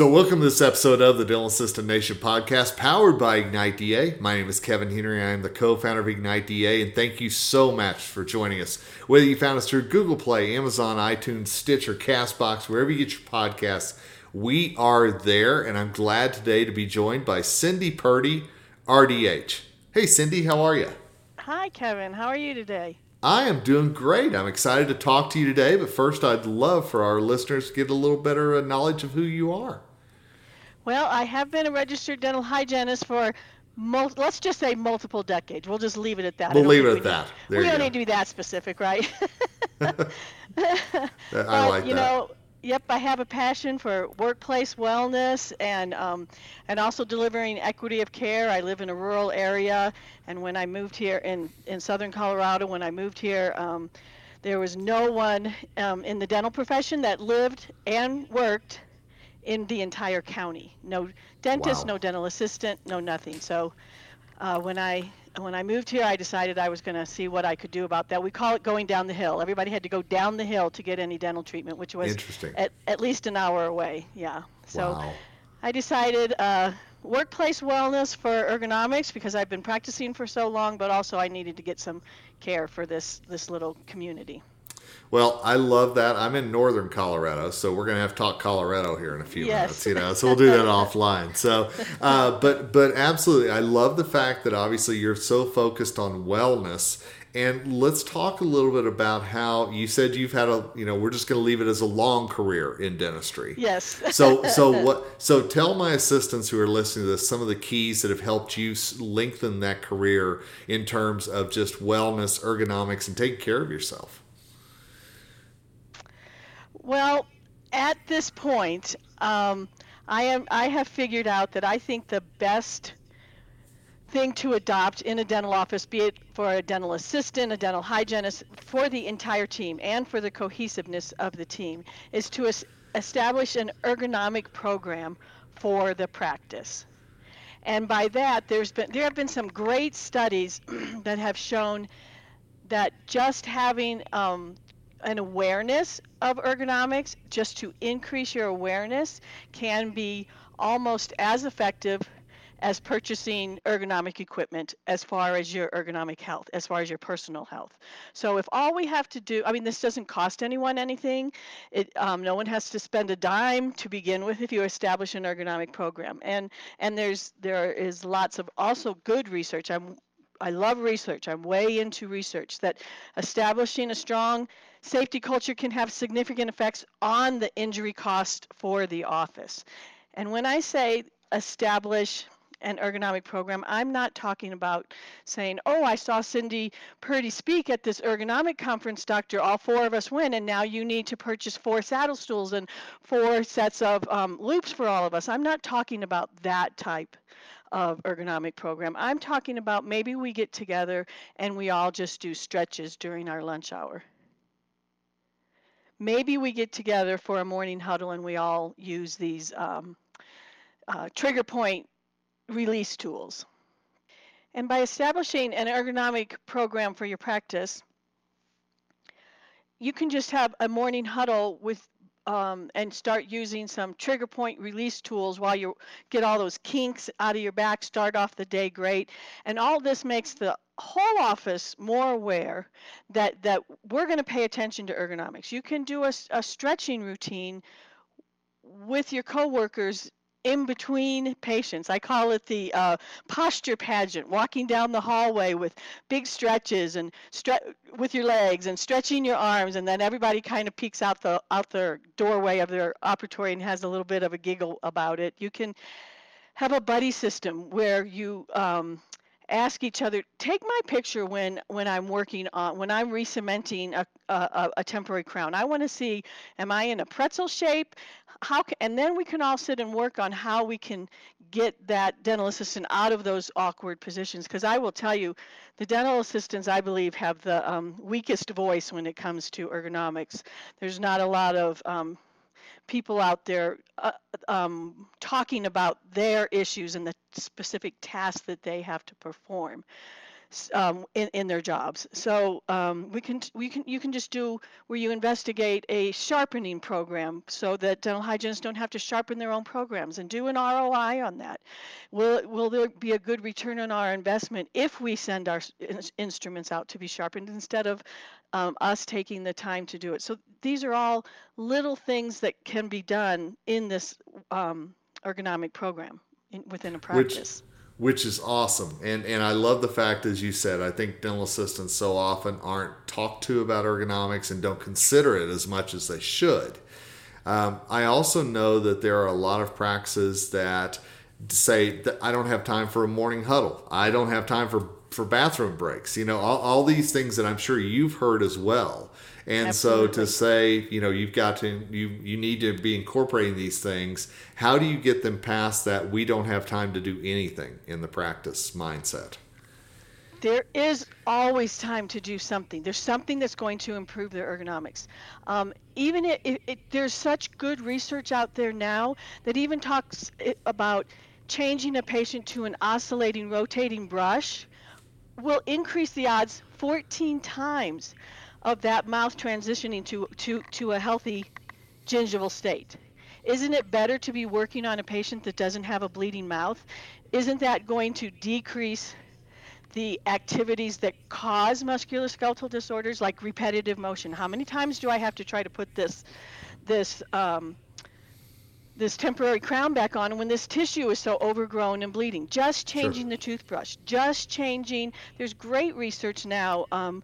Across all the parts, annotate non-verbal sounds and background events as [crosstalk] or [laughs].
So, welcome to this episode of the Dental Assistant Nation podcast powered by Ignite DA. My name is Kevin Henry. I am the co founder of Ignite DA, and thank you so much for joining us. Whether you found us through Google Play, Amazon, iTunes, Stitcher, Castbox, wherever you get your podcasts, we are there. And I'm glad today to be joined by Cindy Purdy, RDH. Hey, Cindy, how are you? Hi, Kevin. How are you today? I am doing great. I'm excited to talk to you today, but first, I'd love for our listeners to get a little better uh, knowledge of who you are. Well, I have been a registered dental hygienist for, mul- let's just say multiple decades. We'll just leave it at that. We'll leave it at that. There we don't need to be that specific, right? [laughs] [laughs] I but, like you that. know, yep, I have a passion for workplace wellness and um, and also delivering equity of care. I live in a rural area, and when I moved here in in southern Colorado, when I moved here. Um, there was no one um, in the dental profession that lived and worked in the entire county. No dentist, Wow. no dental assistant, no nothing. So uh, when I when I moved here, I decided I was going to see what I could do about that. We call it going down the hill. Everybody had to go down the hill to get any dental treatment, which was Interesting. at, at least an hour away. Yeah. So wow. I decided uh, workplace wellness for ergonomics because I've been practicing for so long, but also I needed to get some care for this this little community. Well, I love that. I'm in northern Colorado, so we're going to have to talk Colorado here in a few Yes. minutes. You know, so we'll do that offline. So, [laughs] uh, but but absolutely, I love the fact that obviously you're so focused on wellness. And let's talk a little bit about how you said you've had a, you know, we're just going to leave it as a long career in dentistry. Yes. So, [laughs] so what? So, tell my assistants who are listening to this some of the keys that have helped you lengthen that career in terms of just wellness, ergonomics, and taking care of yourself. Well, at this point, um, I am I have figured out that I think the best thing to adopt in a dental office, be it for a dental assistant, a dental hygienist, for the entire team, and for the cohesiveness of the team, is to es- establish an ergonomic program for the practice. And by that, there's been there have been some great studies [clears throat] that have shown that just having um, an awareness of ergonomics, just to increase your awareness, can be almost as effective as purchasing ergonomic equipment as far as your ergonomic health, as far as your personal health. So if all we have to do, I mean, this doesn't cost anyone anything. It, um, no one has to spend a dime to begin with if you establish an ergonomic program. And and there's there is lots of also good research. I'm I love research. I'm way into research that establishing a strong safety culture can have significant effects on the injury cost for the office. And when I say establish an ergonomic program, I'm not talking about saying, oh, I saw Cindy Purdy speak at this ergonomic conference, doctor. All four of us went, and now you need to purchase four saddle stools and four sets of um, loupes for all of us. I'm not talking about that type of ergonomic program. I'm talking about maybe we get together and we all just do stretches during our lunch hour. Maybe we get together for a morning huddle and we all use these um, uh, trigger point release tools. And by establishing an ergonomic program for your practice, you can just have a morning huddle with um, and start using some trigger point release tools while you get all those kinks out of your back, start off the day great. And all this makes the whole office more aware that, that we're going to pay attention to ergonomics. You can do a stretching routine with your coworkers in between patients. I call it the uh, posture pageant, walking down the hallway with big stretches and stre- with your legs and stretching your arms, and then everybody kind of peeks out the out their doorway of their operatory and has a little bit of a giggle about it. You can have a buddy system where you um, ask each other take my picture when when i'm working on when i'm re-cementing a, a, a- temporary crown. I want to see am i in a pretzel shape? How can, and then we can all sit and work on how we can get that dental assistant out of those awkward positions. Because i will tell you the dental assistants i believe have the um, weakest voice when it comes to ergonomics. There's not a lot of um, people out there uh, um, talking about their issues and the specific tasks that they have to perform. Um, in, in their jobs. So um, we can we can you can just do where you investigate a sharpening program so that dental hygienists don't have to sharpen their own programs and do an ROI on that. Will will there be a good return on our investment if we send our instruments out to be sharpened instead of um, us taking the time to do it? So these are all little things that can be done in this um, ergonomic program in, within a practice. Which- which is awesome. And and I love the fact, as you said, I think dental assistants so often aren't talked to about ergonomics and don't consider it as much as they should. Um, I also know that there are a lot of practices that say that I don't have time for a morning huddle. I don't have time for for bathroom breaks. You know, all, all these things that I'm sure you've heard as well. And Absolutely. so to say, you know, you've got to you you need to be incorporating these things. How do you get them past that we don't have time to do anything in the practice mindset? There is always time to do something. There's something that's going to improve their ergonomics. Um, even it, it, it, there's such good research out there now that even talks about changing a patient to an oscillating rotating brush will increase the odds 14 times of that mouth transitioning to, to, to a healthy gingival state. Isn't it better to be working on a patient that doesn't have a bleeding mouth? Isn't that going to decrease the activities that cause musculoskeletal disorders like repetitive motion? How many times do I have to try to put this this um, this temporary crown back on when this tissue is so overgrown and bleeding? Just changing sure. the toothbrush, just changing. There's great research now. Um,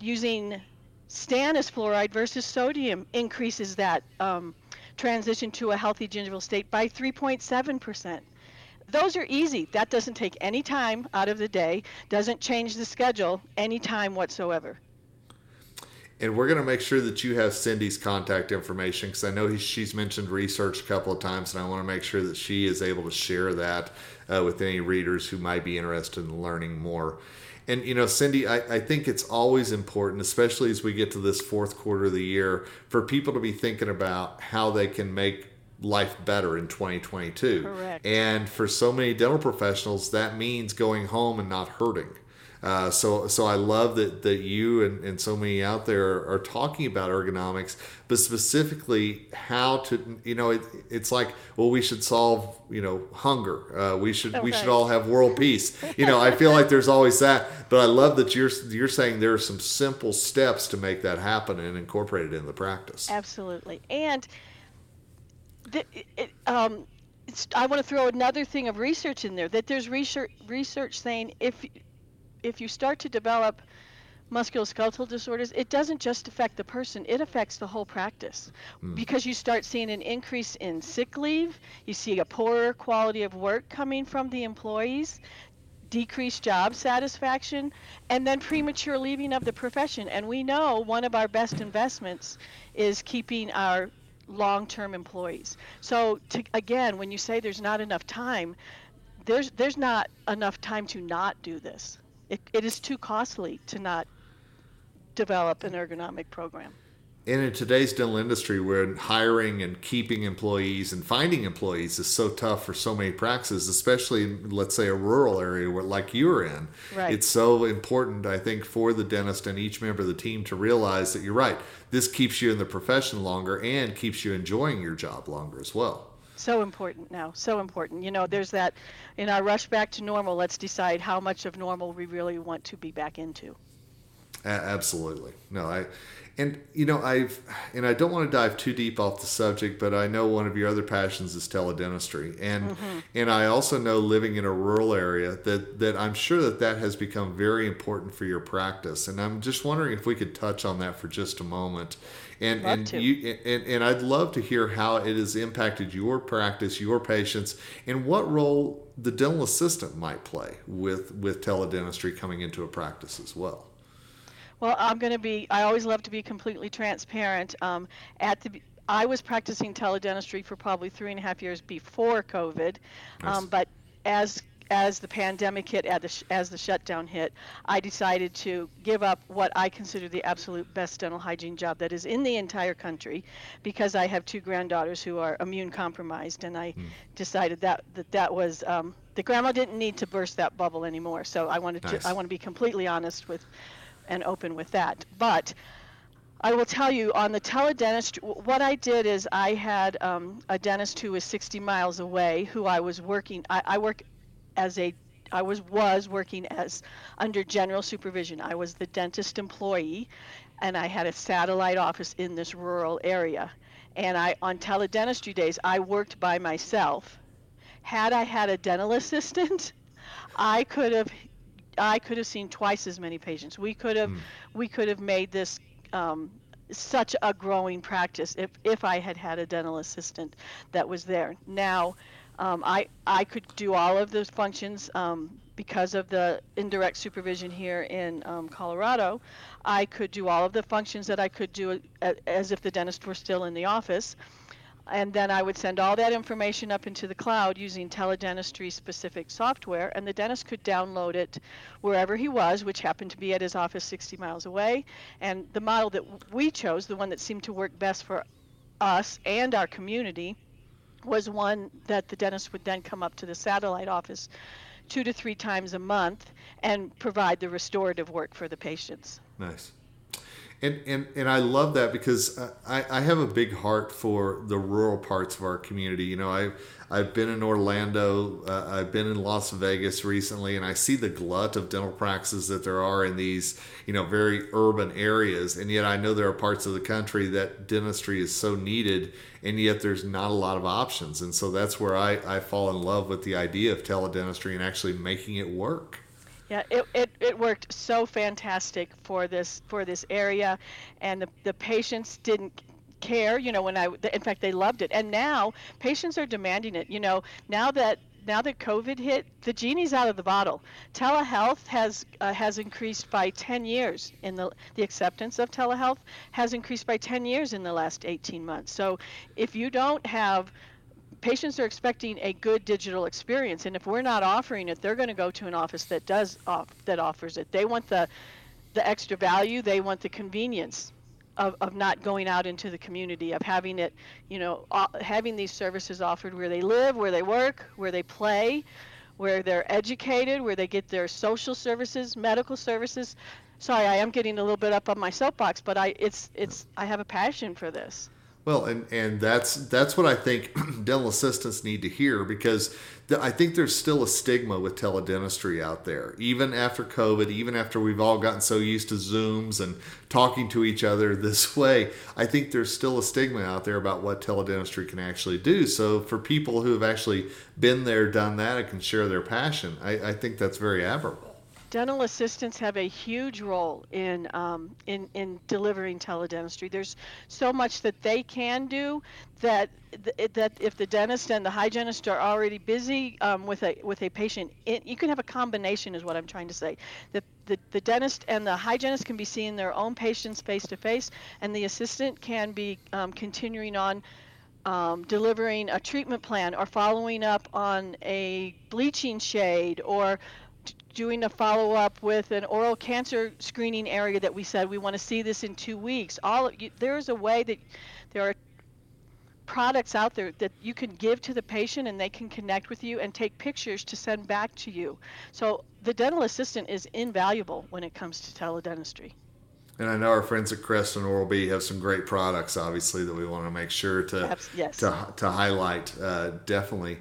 using stannous fluoride versus sodium increases that um, transition to a healthy gingival state by 3.7%. Those are easy. That doesn't take any time out of the day, doesn't change the schedule any time whatsoever. And we're going to make sure that you have Cindy's contact information because I know he, she's mentioned research a couple of times, and I want to make sure that she is able to share that uh, with any readers who might be interested in learning more. And you know, Cindy, I, I think it's always important, especially as we get to this fourth quarter of the year, for people to be thinking about how they can make life better in 2022. Correct. And for so many dental professionals, that means going home and not hurting. Uh, so, so I love that that you and, and so many out there are, are, talking about ergonomics, but specifically how to, you know, it, it's like, well, we should solve, you know, hunger. Uh, we should okay. we should all have world peace. You know, I feel like there's always that, but I love that you're you're saying there are some simple steps to make that happen and incorporate it in the practice. Absolutely, and the, it, um, I want to throw another thing of research in there that there's research research saying if if you start to develop musculoskeletal disorders, it doesn't just affect the person, it affects the whole practice. Mm. Because you start seeing an increase in sick leave, you see a poorer quality of work coming from the employees, decreased job satisfaction, and then premature leaving of the profession. And we know one of our best investments is keeping our long term employees. So, to, again, when you say there's not enough time, there's, there's not enough time to not do this. It, it is too costly to not develop an ergonomic program. And in today's dental industry, where hiring and keeping employees and finding employees is so tough for so many practices, especially in, let's say, a rural area where, like you're in, right. it's so important, I think, for the dentist and each member of the team to realize that you're right. This keeps you in the profession longer and keeps you enjoying your job longer as well. So important now, so important. You know, there's that in our rush back to normal, let's decide how much of normal we really want to be back into. absolutely. No, I and you know, I've and I don't want to dive too deep off the subject, but I know one of your other passions is teledentistry, and mm-hmm. and I also know living in a rural area that that I'm sure that that has become very important for your practice, and I'm just wondering if we could touch on that for just a moment, and love and to. you and, and I'd love to hear how it has impacted your practice, your patients, and what role the dental assistant might play with with teledentistry coming into a practice as well. Well, I'm going to be. I always love to be completely transparent. Um, at the I was practicing teledentistry for probably three and a half years before COVID, nice. um, but as as the pandemic hit, as the, sh- as the shutdown hit, I decided to give up what I consider the absolute best dental hygiene job that is in the entire country, because I have two granddaughters who are immune compromised, and I Hmm. decided that that that was um, the grandma didn't need to burst that bubble anymore. So I wanted Nice. to I want to be completely honest with and open with that, but. I will tell you on the teledentist, what I did is I had um, a dentist who was 60 miles away, who I was working. I, I work as a, I was was working as under general supervision. I was the dentist employee, and I had a satellite office in this rural area. And I on teledentistry days, I worked by myself. Had I had a dental [laughs] assistant, I could have I could have seen twice as many patients. We could have Mm. we could have made this um, such a growing practice if, if I had had a dental assistant that was there. Now, um, I I could do all of those functions um, because of the indirect supervision here in um, Colorado. I could do all of the functions that I could do a, as if the dentist were still in the office and then I would send all that information up into the cloud using teledentistry specific software, and the dentist could download it wherever he was, which happened to be at his office 60 miles away. And the model that we chose, the one that seemed to work best for us and our community, was one that the dentist would then come up to the satellite office two to three times a month and provide the restorative work for the patients. Nice. And, and, and I love that because I, I have a big heart for the rural parts of our community. You know, I, I've been in Orlando, uh, I've been in Las Vegas recently, and I see the glut of dental practices that there are in these, you know, very urban areas. And yet I know there are parts of the country that dentistry is so needed, and yet there's not a lot of options. And so that's where I, I fall in love with the idea of teledentistry and actually making it work. Yeah, it, it, it worked so fantastic for this for this area, and the, the patients didn't care. You know, when I in fact they loved it, and now patients are demanding it. You know, now that now that COVID hit, the genie's out of the bottle. Telehealth has uh, has increased by 10 years in the the acceptance of telehealth has increased by 10 years in the last 18 months. So if you don't have patients are expecting a good digital experience and if we're not offering it they're going to go to an office that does off, that offers it. They want the the extra value they want the convenience of, of not going out into the community of having it you know having these services offered where they live where they work where they play where they're educated where they get their social services medical services. Sorry i am getting a little bit up on my soapbox but i it's it's i have a passion for this Well, and and that's that's what I think [clears throat] dental assistants need to hear because th- I think there's still a stigma with teledentistry out there. Even after COVID, even after we've all gotten so used to Zooms and talking to each other [laughs] this way, I think there's still a stigma out there about what teledentistry can actually do. So for people who have actually been there, done that, and can share their passion, I, I think that's very admirable. Dental assistants have a huge role in um, in in delivering teledentistry. There's so much that they can do that th- that if the dentist and the hygienist are already busy um, with a with a patient, it, you can have a combination, is what I'm trying to say. The, the the dentist and the hygienist can be seeing their own patients face to face, and the assistant can be um, continuing on um, delivering a treatment plan or following up on a bleaching shade or doing a follow up with an oral cancer screening area that we said we want to see this in two weeks. All you, there's a way that there are products out there that you can give to the patient and they can connect with you and take pictures to send back to you. So the dental assistant is invaluable when it comes to teledentistry. And I know our friends at Crest and Oral B have some great products, obviously, that we want to make sure to yes. to, to highlight. Uh, definitely,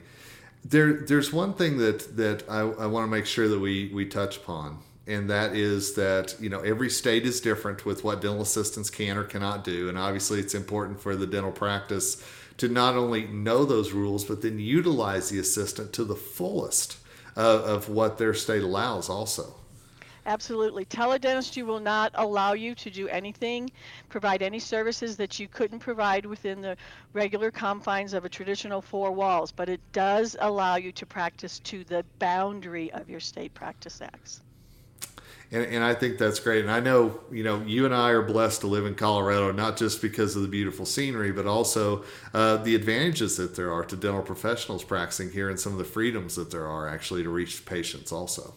there there's one thing that that I, I want to make sure that we we touch upon, and that is that you know every state is different with what dental assistants can or cannot do, and obviously it's important for the dental practice to not only know those rules but then utilize the assistant to the fullest uh, of what their state allows, also. Absolutely. Teledentistry will not allow you to do anything, provide any services that you couldn't provide within the regular confines of a traditional four walls, but it does allow you to practice to the boundary of your state practice acts. And, and I think that's great. And I know, you know, you and I are blessed to live in Colorado, not just because of the beautiful scenery, but also uh, the advantages that there are to dental professionals practicing here and some of the freedoms that there are actually to reach patients also.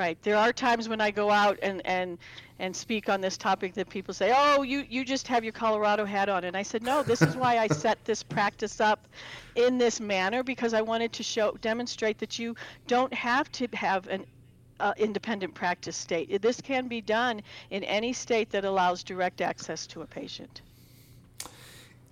Right. There are times when I go out and, and and speak on this topic that people say, "Oh, you you just have your Colorado hat on." And I said, "No, this is why I [laughs] set this practice up in this manner because I wanted to show demonstrate that you don't have to have an uh, independent practice state. This can be done in any state that allows direct access to a patient."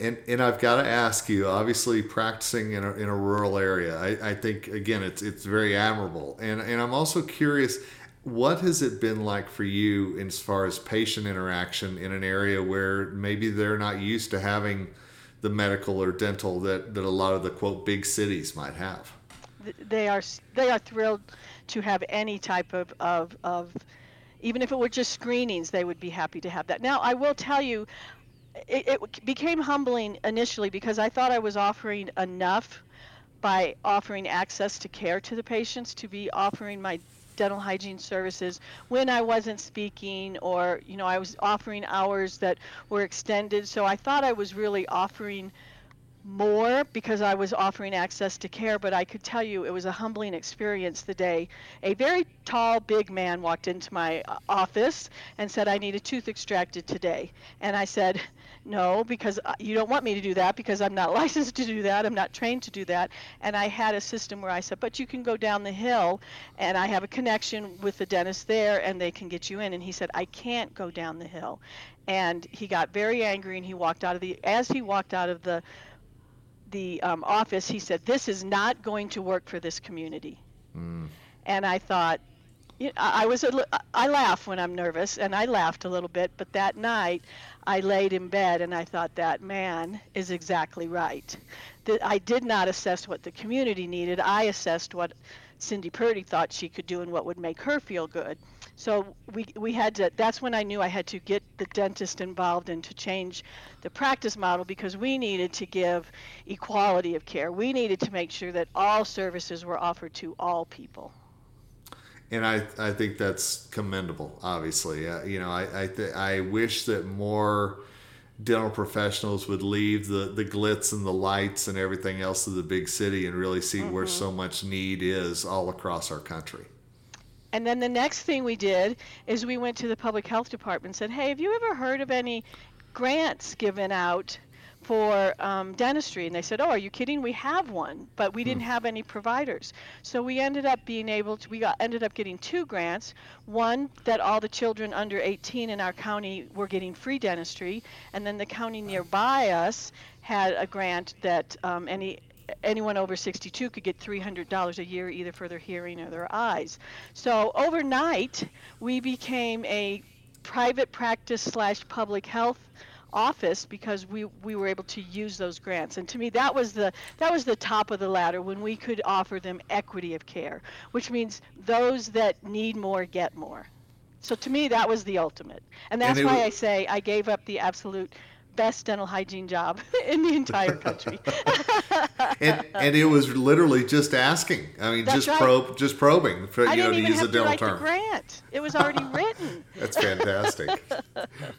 And, and I've got to ask you, obviously practicing in a, in a rural area, I, I think again it's it's very admirable. And and I'm also curious, what has it been like for you as far as patient interaction in an area where maybe they're not used to having the medical or dental that, that a lot of the quote big cities might have? They are they are thrilled to have any type of, of, of even if it were just screenings, they would be happy to have that. Now, I will tell you, it, it became humbling initially because I thought I was offering enough by offering access to care to the patients to be offering my dental hygiene services when I wasn't speaking or you know I was offering hours that were extended so I thought I was really offering more because I was offering access to care, but I could tell you it was a humbling experience the day a very tall, big man walked into my uh, office and said, I need a tooth extracted today. And I said, No, because uh, you don't want me to do that because I'm not [laughs] licensed to do that. I'm not trained to do that. And I had a system where I said, But you can go down the hill and I have a connection with the dentist there and they can get you in. And he said, I can't go down the hill. And he got very angry and he walked out of the, as he walked out of the, the um, office, he said, "This is not going to work for this community." Mm. And I thought, you know, I was a, I laugh when I'm nervous, and I laughed a little bit. But that night, I laid in bed and I thought that man is exactly right. That I did not assess what the community needed. I assessed what Cindy Purdy thought she could do and what would make her feel good. So we we had to. That's when I knew I had to get the dentist involved and to change the practice model because we needed to give equality of care. We needed to make sure that all services were offered to all people. And I, I think that's commendable. Obviously, uh, you know, I I, th- I wish that more dental professionals would leave the, the glitz and the lights and everything else of the big city and really see mm-hmm. where so much need is all across our country. And then the next thing we did is we went to the public health department and said, hey, have you ever heard of any grants given out for um, dentistry and they said oh are you kidding? We have one but we didn't hmm. have any providers. So we ended up being able to we got, ended up getting two grants one that all the children under 18 in our county were getting free dentistry and then the county nearby us had a grant that um, any anyone over 62 could get $300 a year either for their hearing or their eyes. So overnight we became a private practice slash public health office because we we were able to use those grants. And to me that was the that was the top of the ladder when we could offer them equity of care which means those that need more get more. So to me that was the ultimate. And that's and why I say I gave up the absolute best dental hygiene job [laughs] in the entire country. [laughs] and and it was literally just asking. I mean, That's just right. probe, just probing for I you know to use a dental term. The grant. It was already [laughs] written. That's fantastic.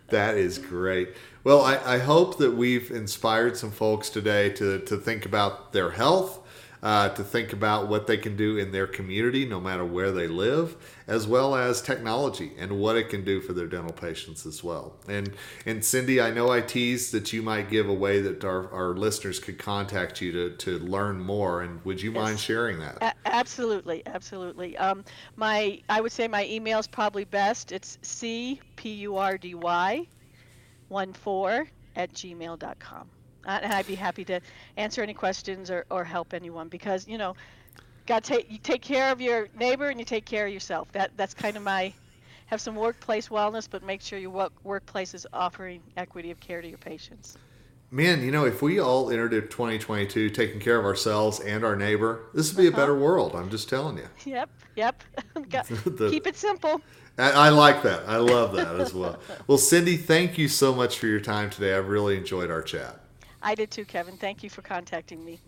that is great. Well, I, I hope that we've inspired some folks today to to think about their health uh, to think about what they can do in their community, no matter where they live, as well as technology and what it can do for their dental patients as well. And and Cindy, I know I teased that you might give a way that our, our listeners could contact you to, to learn more. And would you yes. mind sharing that? A- absolutely, absolutely. Um, my I would say my email is probably best. It's c p u r d y one four at gmail.com and I'd be happy to answer any questions or, or help anyone because you know, got take you take care of your neighbor and you take care of yourself. That that's kind of my have some workplace wellness, but make sure your work, workplace is offering equity of care to your patients. Man, you know, if we all entered 2022 taking care of ourselves and our neighbor, this would be uh-huh. a better world. I'm just telling you. [laughs] Yep, yep. [laughs] [laughs] the, Keep it simple. I, I like that. I love that as well. well, Cindy, thank you so much for your time today. I've really enjoyed our chat. I did too, Kevin. Thank you for contacting me.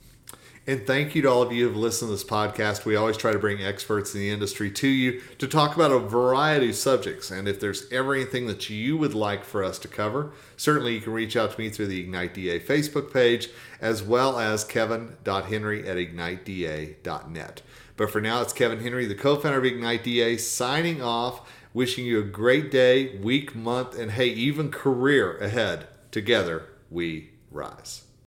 And thank you to all of you who have listened to this podcast. We always try to bring experts in the industry to you to talk about a variety of subjects. And if there's ever anything that you would like for us to cover, certainly you can reach out to me through the Ignite DA Facebook page, as well as kevin.henry at igniteda.net. But for now, it's Kevin Henry, the co founder of Ignite DA, signing off, wishing you a great day, week, month, and hey, even career ahead. Together, we rise.